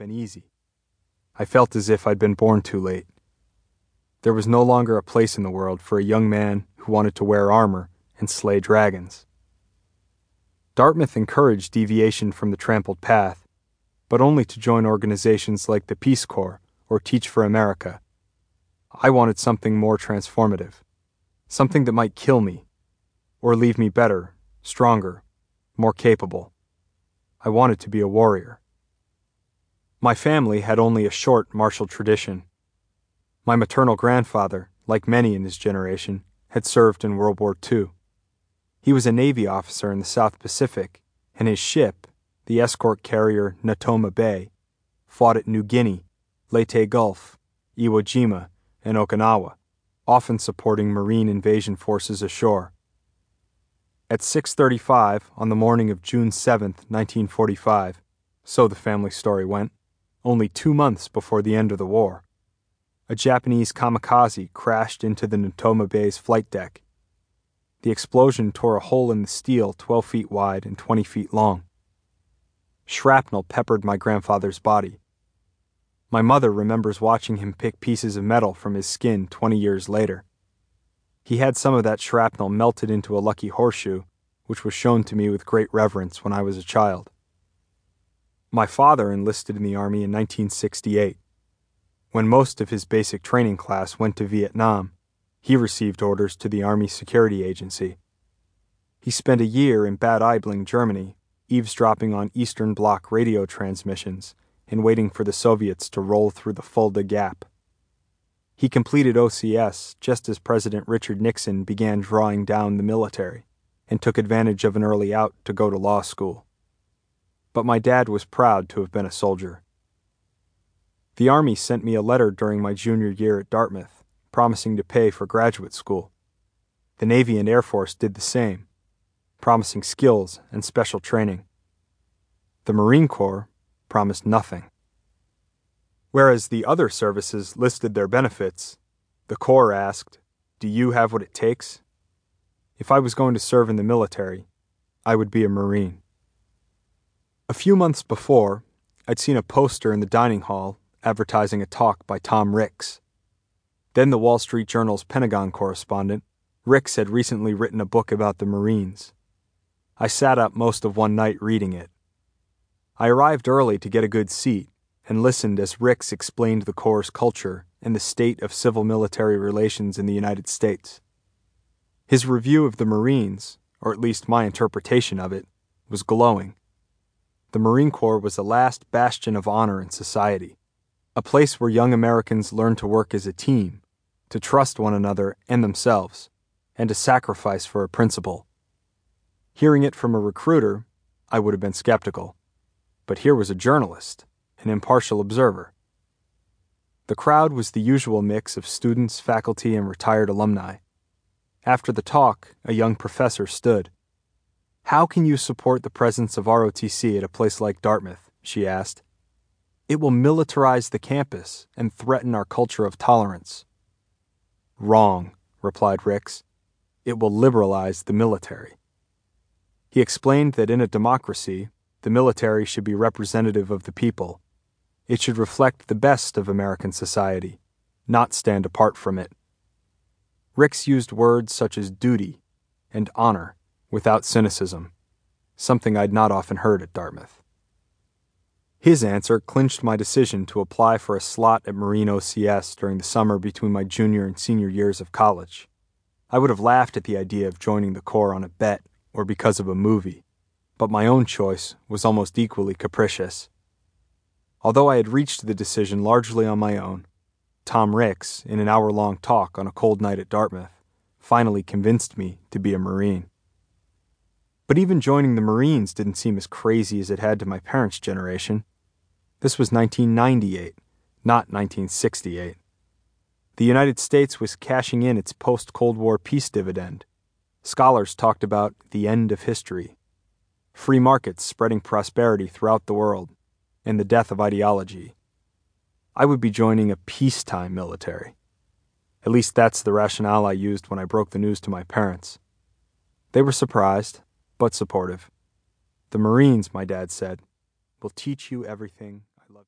been easy. I felt as if I'd been born too late. There was no longer a place in the world for a young man who wanted to wear armor and slay dragons. Dartmouth encouraged deviation from the trampled path, but only to join organizations like the Peace Corps or Teach for America. I wanted something more transformative, something that might kill me, or leave me better, stronger, more capable. I wanted to be a warrior. My family had only a short martial tradition. My maternal grandfather, like many in his generation, had served in World War II. He was a Navy officer in the South Pacific, and his ship, the escort carrier Natoma Bay, fought at New Guinea, Leyte Gulf, Iwo Jima, and Okinawa, often supporting Marine invasion forces ashore. At 6:35 on the morning of June 7, 1945, so the family story went, only 2 months before the end of the war, a Japanese kamikaze crashed into the Natoma Bay's flight deck the explosion tore a hole in the steel 12 feet wide and 20 feet long. Shrapnel peppered my grandfather's body. My mother remembers watching him pick pieces of metal from his skin 20 years later. He had some of that shrapnel melted into a lucky horseshoe, which was shown to me with great reverence when I was a child. My father enlisted in the Army in 1968. When most of his basic training class went to Vietnam, he received orders to the Army Security Agency. He spent a year in Bad Aibling, Germany, eavesdropping on Eastern Bloc radio transmissions and waiting for the Soviets to roll through the Fulda Gap. He completed OCS just as President Richard Nixon began drawing down the military and took advantage of an early out to go to law school. But my dad was proud to have been a soldier. The Army sent me a letter during my junior year at Dartmouth promising to pay for graduate school. The Navy and Air Force did the same, promising skills and special training. The Marine Corps promised nothing. Whereas the other services listed their benefits, the Corps asked, Do you have what it takes? If I was going to serve in the military, I would be a Marine. A few months before, I'd seen a poster in the dining hall advertising a talk by Tom Ricks, then the Wall Street Journal's Pentagon correspondent, Ricks had recently written a book about the Marines. I sat up most of one night reading it. I arrived early to get a good seat and listened as Ricks explained the Corps' culture and the state of civil military relations in the United States. His review of the Marines, or at least my interpretation of it, was glowing. The Marine Corps was the last bastion of honor in society a place where young Americans learn to work as a team, to trust one another and themselves, and to sacrifice for a principle. Hearing it from a recruiter, I would have been skeptical. But here was a journalist, an impartial observer. The crowd was the usual mix of students, faculty, and retired alumni. After the talk, a young professor stood. How can you support the presence of ROTC at a place like Dartmouth? she asked. It will militarize the campus and threaten our culture of tolerance. Wrong, replied Ricks. It will liberalize the military. He explained that in a democracy, the military should be representative of the people. It should reflect the best of American society, not stand apart from it. Ricks used words such as duty and honor without cynicism, something I'd not often heard at Dartmouth. His answer clinched my decision to apply for a slot at Marine OCS during the summer between my junior and senior years of college. I would have laughed at the idea of joining the Corps on a bet or because of a movie, but my own choice was almost equally capricious. Although I had reached the decision largely on my own, Tom Ricks, in an hour long talk on a cold night at Dartmouth, finally convinced me to be a Marine. But even joining the Marines didn't seem as crazy as it had to my parents' generation. This was 1998, not 1968. The United States was cashing in its post Cold War peace dividend. Scholars talked about the end of history, free markets spreading prosperity throughout the world, and the death of ideology. I would be joining a peacetime military. At least that's the rationale I used when I broke the news to my parents. They were surprised, but supportive. The Marines, my dad said, will teach you everything